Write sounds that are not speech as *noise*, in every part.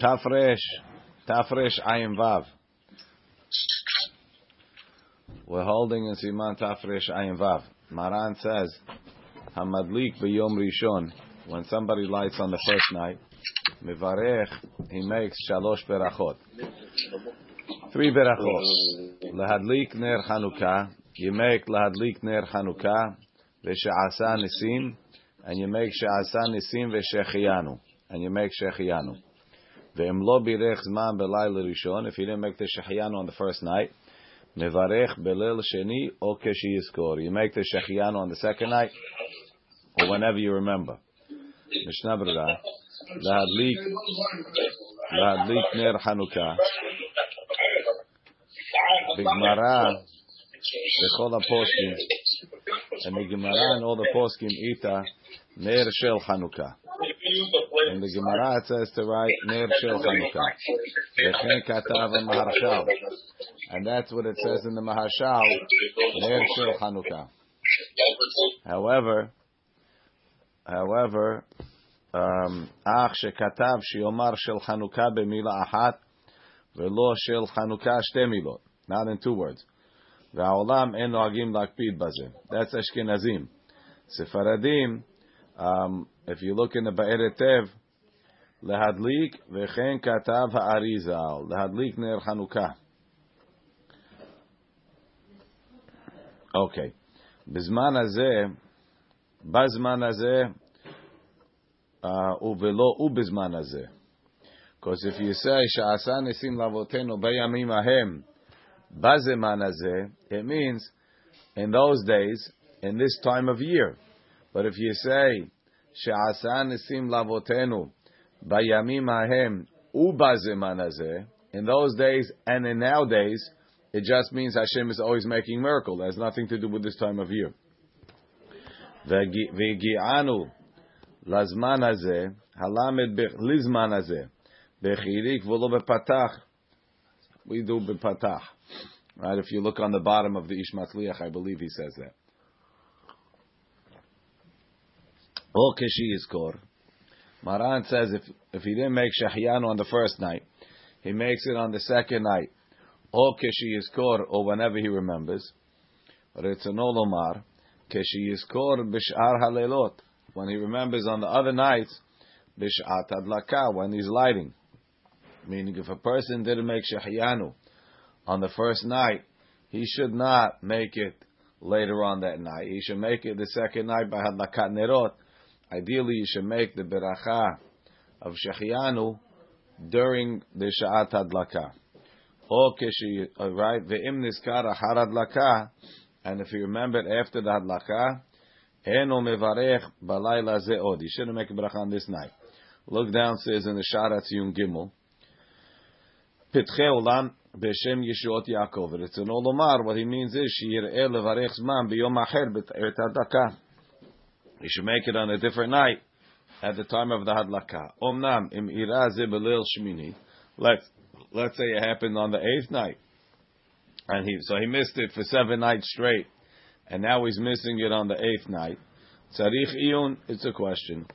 Tafresh, Tafresh Ayin Vav. We're holding in Siman Tafresh Ayin Vav. Maran says, Hamadlik b'yom rishon. When somebody lights on the first night, Mivarech, he makes shalosh berachot. Three berachot. Lahadlik ner Chanukah. You make lahadlik ner Chanukah. V'she'asa nisim. And you make she'asa nisim v'she'chiyanu. And you make she'chiyanu. Ve'im birech zman b'layla rishon. If you didn't make the she'chiyanu on the first night, Mevarech belil sheni o keshi yizkor. You make the shechianu on the second night, or whenever you remember. Mishnah Berurah. Lahadlik, lahadlik ner Hanukkah. B'Gemara, b'chol poskim, and the Gemara and all the poskim ita ner shel Hanukkah. And the Gemara says to write Ner Shel And that's what it says in the Maharshal, Ner Shel However, however, um, Ach shekatav שיאמר Shel חנוכה במילה אחת ולא Shel חנוכה שתי not in two words. והעולם אין נוהגים להקפיד That's Ashkenazim, ספרדים, um, if you look in the Ba'er Hetev, Lehadlik v'chen katav ha'arizal. Lehadlik ner Hanukkah. Okay. בזמן הזה, בזמן הזה, ולא ובזמן הזה. Because if you say שעשה ניסים לאבותינו בימים ההם, בזמן הזה, it means in those days, in this time of year. But if you say שעשה ניסים לאבותינו בימים ההם ובזמן הזה, in those days and in nowadays, it just means Hashem is always making miracle. It has nothing to do with this time of year. והגיענו לזמן הזה, הלמד לזמן הזה, בחיריק ולא בפתח. We do בפתח. Right, if you look on the bottom of the Ish Matzliach, I believe he says that. Oh, or Keshi Yizkor. Maran says if, if he didn't make Shahyanu on the first night, he makes it on the second night oh, or keshi yizkor, or whenever he remembers. Retzonol omar, keshi yizkor b'sh'ar halelot, when he remembers on the other nights, b'sh'at adlaka, when he's lighting. Meaning, if a person didn't make shahiyanu on the first night, he should not make it later on that night. He should make it the second night by hadlakat nerot. Ideally, you should make the beracha of shahiyanu during the sha'at hadlaka. Or keshi, uh, right? Ve'im niskar achar adlaka, and if you remember after the adlaka, eno mevarech balayla ze'od. You shouldn't make a bracha on this night. Look downstairs in the Sharat Yun Gimel. Pitche olam Yeshuot Yaakov. It's an olomar. What he means is sheyireh levarech zman b'yom acher b't'eret hadlaka. You should make it on a different night at the time of the hadlaka. Omnam im ira ze belil shmini. Let's let's say it happened on the eighth night, and he so he missed it for seven nights straight, and now he's missing it on the eighth night. Tzarich iyun, it's a question.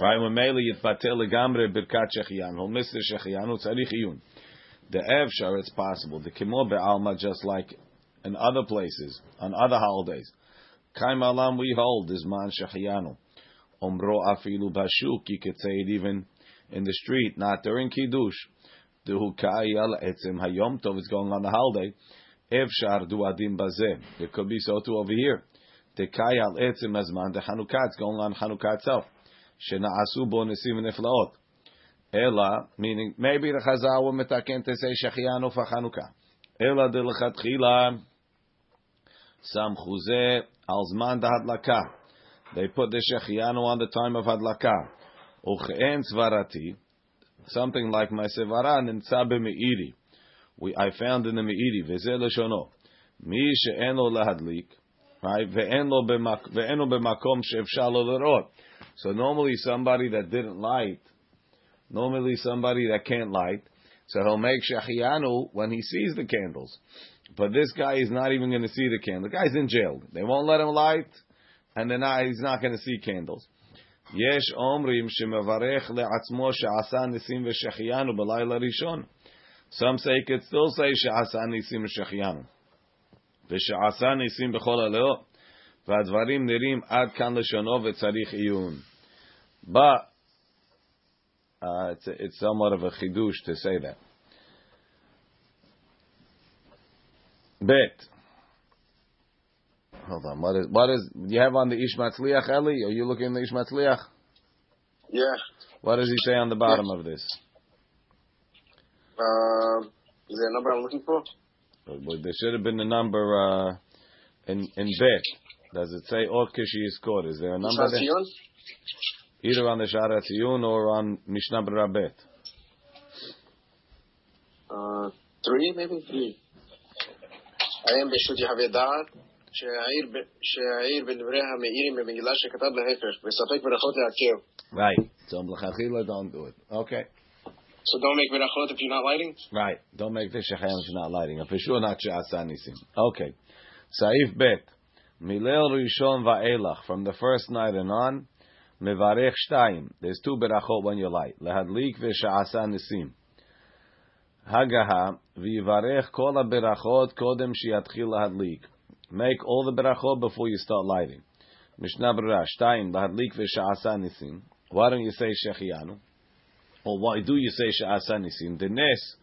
Right, when Mele yitbatel legamre birkat shechiyan, he'll miss the shechiyan, tzarich iyun. The evshar, it's possible. The kimo be'alma, just like in other places, on other holidays. Kaim alam we hold is man shechiyanu. Omro afilu bashuk, you could say it even in the street, not during kiddush. Duhukayal etzim hayom tov is going on the holiday. Efshar duadim bazeh. It could be so too over here. Tekayal etzim azman de Hanukkah. It's going on Hanukkah itself. Shenaasu bo nesim neflaot. Ela, meaning maybe the Chazal will metaken to say shechianu for Hanukkah. Ela de lechatchila sam chuze al zman hadlaka. They put the shechianu on the time of hadlaka. Uche'en svarati, something like my sevaran in tzabe meiri. We I found in the meiri v'zeh leshono mi she'en lo lahadlik, right? Ve'en lo b'makom she'efshar lo lerot. So normally somebody that didn't light, normally somebody that can't light, so he'll make shachianu when he sees the candles But this guy is not even going to see the candle. The guy's in jail. They won't let him light, and then he's not going to see candles. יש אומרים שמברך לעצמו שעשה ניסים ושחיינו בלילה ראשון. Some say could still say שעשה ניסים ושחיינו. ושעשה ניסים בכל הלאות. והדברים נראים עד כאן לשונו וצריך עיון. But uh, it's, it's somewhat of a chidush to say that. Bet. Hold on. What is what is you have on the Ishmatzliach Eli? Are you looking at the Ishmatzliach? Yeah. What does he say on the bottom of this? Uh, is there a number I'm looking for? Well, there should have been a number uh, in in Bet. Does it say Ot Kishi is called? Is there a number there? Either on the Shara Tziyun or on Mishnah Berabet. Uh, three, maybe? Three. האם ברשות יחווה דעת שהעיר ב- שהעיר בדברי המאירים במגילה שכתב להפך וספק ברכות לעכב. Right. So Mlachachila don't do it. Okay. So don't make berachot if you're not lighting? Right. Don't make the shechayim if you're not lighting. And For sure not she'asa nisim. Okay. Saif bet. Milel rishon va'elach. From the first night and on. Mevarech shtayim. There's two berachot when you light. Lehadlik ve'sha'asa nisim. Hagaha v'yivarech kol berachot kodem shiatchil lahadlik. Make all the berachot before you start lighting. Mishnah Berurah, shtayim lahadlik ve'sha'asa nisim. Why don't you say shechianu? Or why do you say she'asa nisim? The nes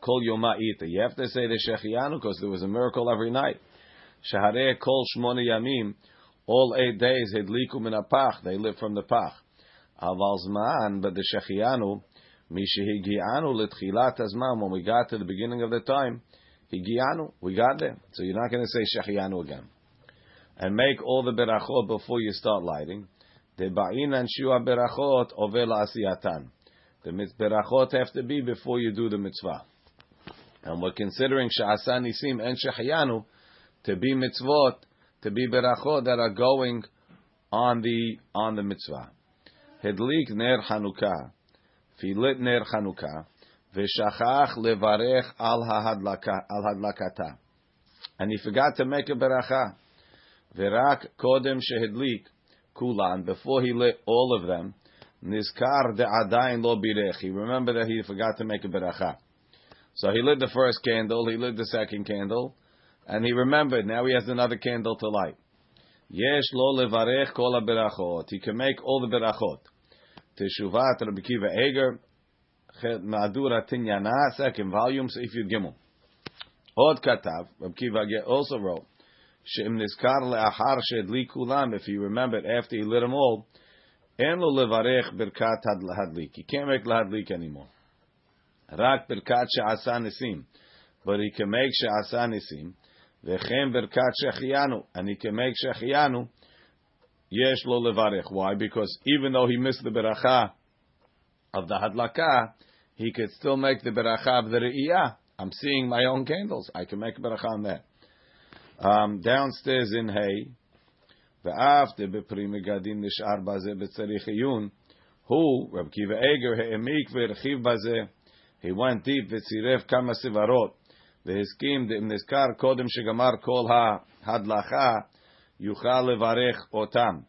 kol yoma ita. You have to say the shechianu because there was a miracle every night. Shahareh kol shmona yamim. All eight days hedliku min apach. They live from the pach. Aval zman, but the shechianu mishehigianu letchilat azman. When we got to the beginning of the time, higianu, we got there. So you're not going to say shechianu again. And make all the berachot before you start lighting. The ba'inan shua berachot over asiyatan. The berachot have to be before you do the mitzvah. And we're considering sha'asa nisim and shehayanu to be mitzvot, to be berachot that are going on the on the mitzvah. Hedlik ner Chanukah, filit ner Chanukah, v'shachach levarech al hadlakata, and he forgot to make a beracha. Kodem shehedlik kulan before he lit all of them. Nizkar lo birech. He remembered that he forgot to make a beracha. So he lit the first candle, he lit the second candle, and he remembered. Now he has another candle to light. Yesh lo levarech kol. He can make all the berachot. Teshuvat Rabbi Kiva Eger, Madura Tinyana, second volume, Seif Yud Gimel. Od Katav, Rabbi Kiva also wrote, She'im nizkar le'achar she'edli kulam, if he remembered after he lit them all, en lo levarech birkat had lahadlik. He can't make lahadlik anymore. Rak birkat she'asa nisim. But he can make she'asa nisim. V'chem birkat she'chiyanu. And he can make she'chiyanu. Yesh lo levarech. Why? Because even though he missed the beracha of the hadlaka, he could still make the beracha of the re'iyah. I'm seeing my own candles. I can make a beracha on that. Um, downstairs in Hay, ואף דבפרי מגדים נשאר בזה בצריך עיון, הוא, רב קיva Eger, העמיק והרחיב בזה, he went deep וצירף כמה סברות, והסכים אם נזכר קודם שגמר כל ההדלכה, יוכל לברך אותם.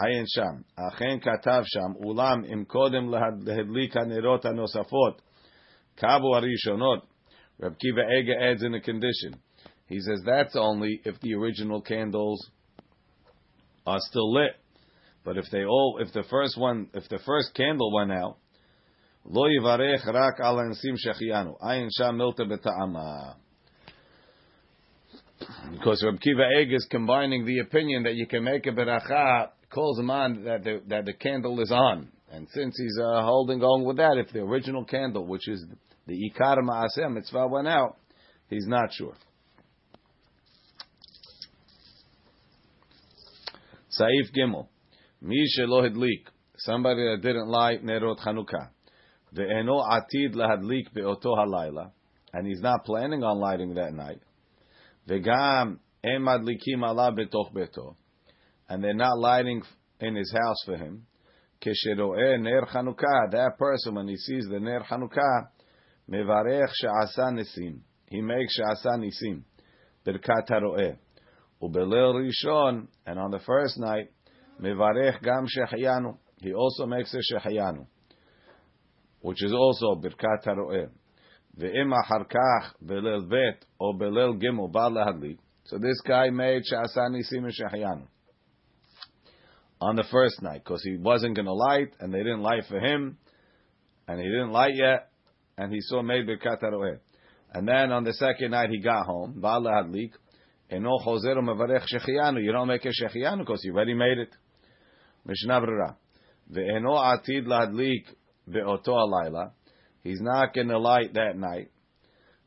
עיין שם. אכן כתב שם, אולם אם קודם להד- להדליק הנרות הנוספות, קבו הראשונות, רב קיva Eger adds in a condition. He says that's only if the original candles are still lit. But if they all, if the first one, if the first candle went out, lo yivarech rak al ansim shechianu. Ayin sham milta beta'ama. Because Reb Kiva Egg is combining the opinion that you can make a beracha, calls him on that the, that the candle is on. And since he's uh, holding on with that, if the original candle, which is the Ikar Ma'aseh mitzvah, went out, he's not sure. Saif Gimel. Mi shelo hadlik. Somebody that didn't light Nerot Chanukah. Ve'eno atid lahadlik be'oto halayla. And he's not planning on lighting that night. Ve'gam ala betoch beto. And they're not lighting in his house for him. Keshero'eh ner Chanukah. That person, when he sees the ner Chanukah, mevarech she'asa nisim. He makes she'asa nisim. Birkat haro'eh. Ubelel Rishon, and on the first night, Mevarech Gam Shechayanu. he also makes a shehayanu, which is also birkat haroeh. Ve'im achar kach belel bet or belel gimel bal lahadlik. So this guy made she'asani sim shehayanu on the first night because he wasn't going to light and they didn't light for him and he didn't light yet and he saw made birkat haroeh. And then on the second night he got home, bal lahadlik. Eno chozer u'mevarech shehayanu. You don't make a shehayanu because you already made it. Mishnah Brera. Ve'eno atid lahadlik be'oto alayla. He's not going to light that night.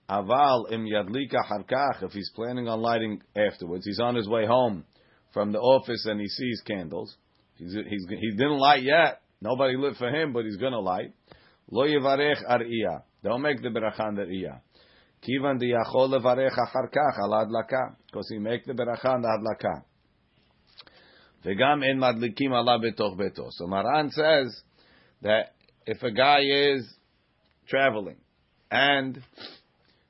Aval im yadlika harkach. If he's planning on lighting afterwards, he's on his way home from the office and he sees candles. He's, he's, he didn't light yet. Nobody lit for him, but he's going to light. Lo yivarech ar'iyah. Don't make the berachan ar'iyah. Kivan di yachol levarech achar kach al adlaka. Because he make the berachan adlaka. V'gam en madlikim ala betoch beto. So Maran says that if a guy is traveling and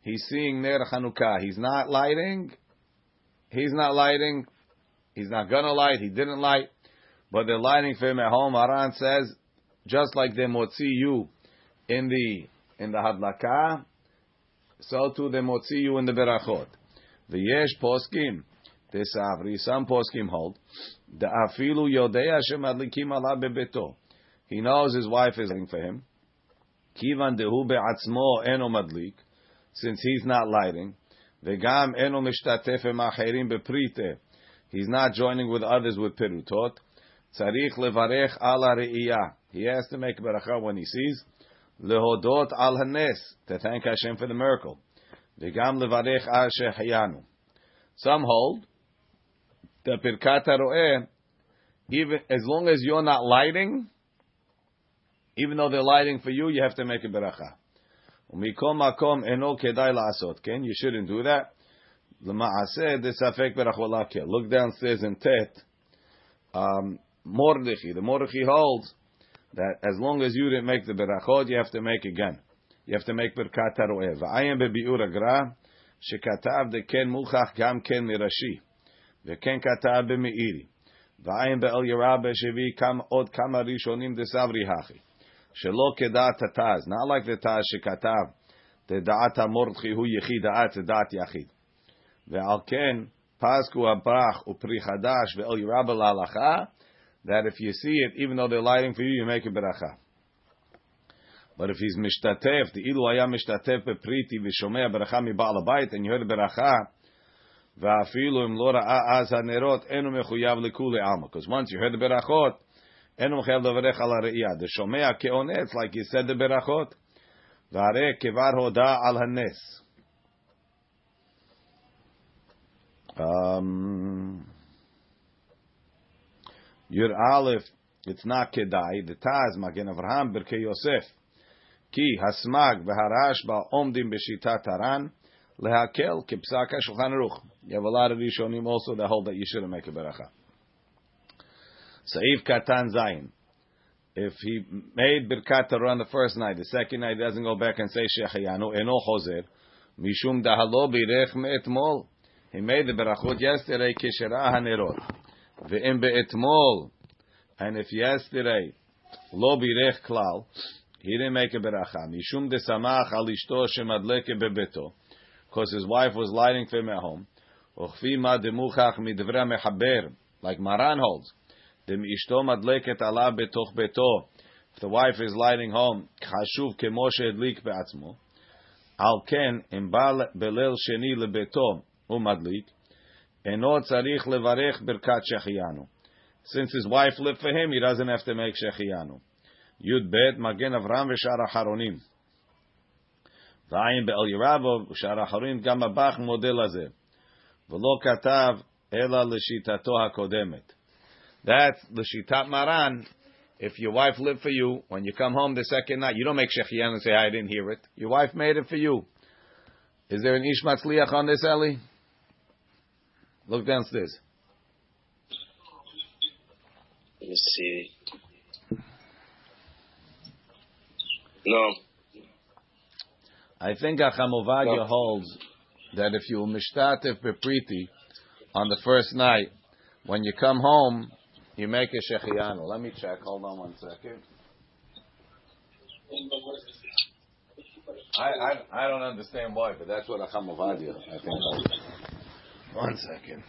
he's seeing Ner Chanukah, he's not lighting, he's not lighting, he's not gonna light, he didn't light, but they're lighting for him at home. Maran says, just like they motzi you in the in the hadlaka, so too they motzi you in the berachot. The yesh poskim, this avri, some poskim hold the afilu yodea shemadlikim ala bebeto. He knows his wife is lighting for him. Kivan dehu be'atzmo eno madlik, since he's not lighting. Vegam eno mishtatef beprite. He's not joining with others with perutot. Tzarich levarech ala re'iyah. He has to make beracha when he sees. Lehodot al hanes. To thank Hashem for the miracle. Vegam levarech al. Some hold the Pirkat Roeh, even as long as you're not lighting, even though they're lighting for you, you have to make a beracha. Makom eno kedai la'asot. Ken, you shouldn't do that. L'ma'aseh desafek. Look downstairs in Tet. Um, the Mordechai holds that as long as you didn't make the berachot, you have to make again. You have to make berkat i am bebiur agra shekatav deken mulchach gam ken mirashi v'ken katav b'meiri v'ayim be'el yerah b'shevi kam od kama rishonim desavri. שלא כדעת התז, not like the תז שכתב, דעת המורדכי הוא יחיד דעת, זה דעת יחיד. ועל כן, פסקו הברח ופרי חדש ואל ירבה להלכה, that if you see it, even though they're lighting for you, you make a beracha. But if he's משתתף, דאילו היה משתתף בפריטי ושומע ברכה מבעל הבית, and you heard ברכה, ואפילו אם לא ראה אז הנרות, אינו מחויב לכולי עלמא. Because once you heard the berachot, אינו מחויב לברך על הראייה. דשומע כעונה, it's like you said the berachot. והרי כבר הודה על הנס. Um, Yud Aleph, it's not kedai. The Taz, Magen Avraham, Birkei Yosef. Ki hasmag v'harashba omdim b'shitat haran lehakel kipsaka shulchan aruch. You have a lot of Rishonim also that hold that you shouldn't make a beracha. Saif Katan Zayin. If he made Birkat Torah on the first night, the second night he doesn't go back and say Shechayanu, Eno Chozer, Mishum Dahalo Birech Me'etmol. He made the Berachot yesterday, Kishera HaNerot. Ve'im Be'etmol. And if yesterday, Lo Birech Klal, he didn't make a beracha. Mishum desamach alishto shemadleke bebeto, because his wife was lighting for him at home. Uchfi ma demuchach midvra mechaber, like Maran holds. דאשתו מדלקת עליו בתוך ביתו, if the wife is lighting home, חשוב כמו שהדליק בעצמו, על כן, אם בא בליל שני לביתו ומדליק, אינו צריך לברך ברכת שהחיינו. Since his wife lived for him, he doesn't have to make שהחיינו. י"ב, מגן אברהם ושאר אחרונים. ועין באל ירבו ושאר האחרונים, גם הבח מודל לזה. ולא כתב אלא לשיטתו הקודמת. That's the shitat maran. If your wife lived for you, when you come home the second night, you don't make shechian and say, I didn't hear it. Your wife made it for you. Is there an ish matzliach on this, Eli? Look downstairs. Let me see. No. I think Achamovadia no. holds that if you mishtatif bepriti on the first night, when you come home, you make a shechianu. Let me check. Hold on one second. I, I, I don't understand why, but that's what a Chamovadia, I think. One second.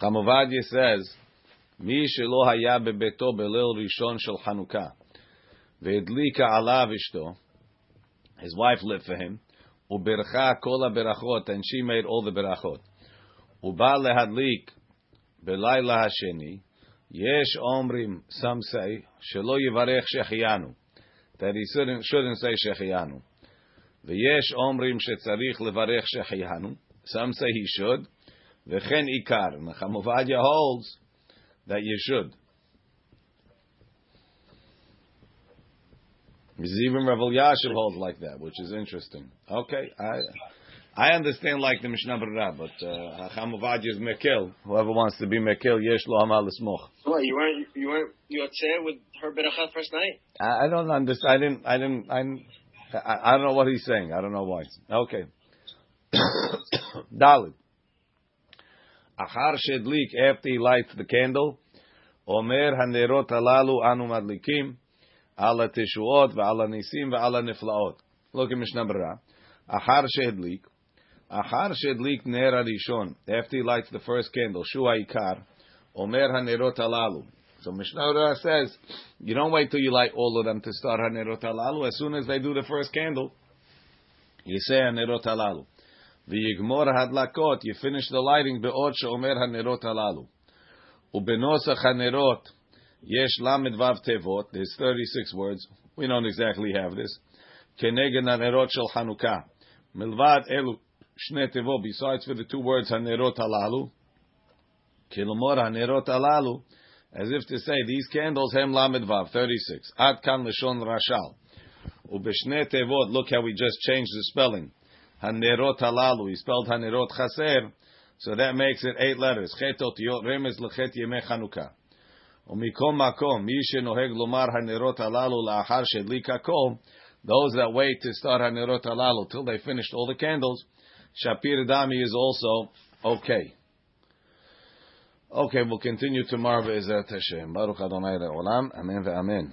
Chamovadia says, מי שלא היה בביתו בליל ראשון של חנוכה, והדליקה עליו אשתו, his wife lived for him, וברכה כל הברכות, and she made all the ברכות. ובא להדליק בלילה השני, Yesh omrim, some say, Shelo yivarech shechiyanu, that he shouldn't, shouldn't say shechiyanu. V'yesh omrim shetzarich levarech shechiyanu, some say he should. V'chen ikar, Mechamovadia holds that you should. Because even Reb Elyashiv holds like that, which is interesting. Okay, I... I understand like the Mishnah Brera, but uh, Hacham uh, is Mekel. Whoever wants to be Mekel, Yesh Lo Hamal Smoch. What you weren't you weren't you upset with her Berachah first night? I, I don't understand. I didn't. I didn't. I'm, I, I don't know what he's saying. I don't know why. Okay. *coughs* Dalit. Achar shedlik after he lights the candle. Omer hanerot alalu anu madlikim ala teshuot ve'ala nisim ve'ala niflaot. Look at Mishnah Brera. Achar shedlik Achar shedlik ner arishon. After he lights the first candle, shua ikar, omer hanerot alalu. So Mishnah Torah says, you don't wait till you light all of them to start hanerot alalu. As soon as they do the first candle, you say hanerot alalu. V'yigmor hadlakot. You finish the lighting be'ot omer hanerot alalu. Ubenosach hanerot yesh lamed vav tevot. There's 36 words. We don't exactly have this. Kenegen hanerot shel Hanukkah. Milvad elu shne tevot. Besides for the two words hanerot halalu. Kilomor hanerot halalu. As if to say, these candles hem lamed vav. 36. Ad kan leshon rashal. Ubeshne tevot. Look how we just changed the spelling. Hanerot halalu. He spelled hanerot chaser. So that makes it eight letters. Chet otiyot remez lechet yemei Chanukah. ומכל מקום, מי שנוהג לומר הנרות הללו לאחר שהדליק הכל, those that wait to start הנרות הללו till they finished all the candles, Shapir Dami is also okay. Okay, we'll continue tomorrow. Baruch Adonai Le'olam. Amen ve'amen.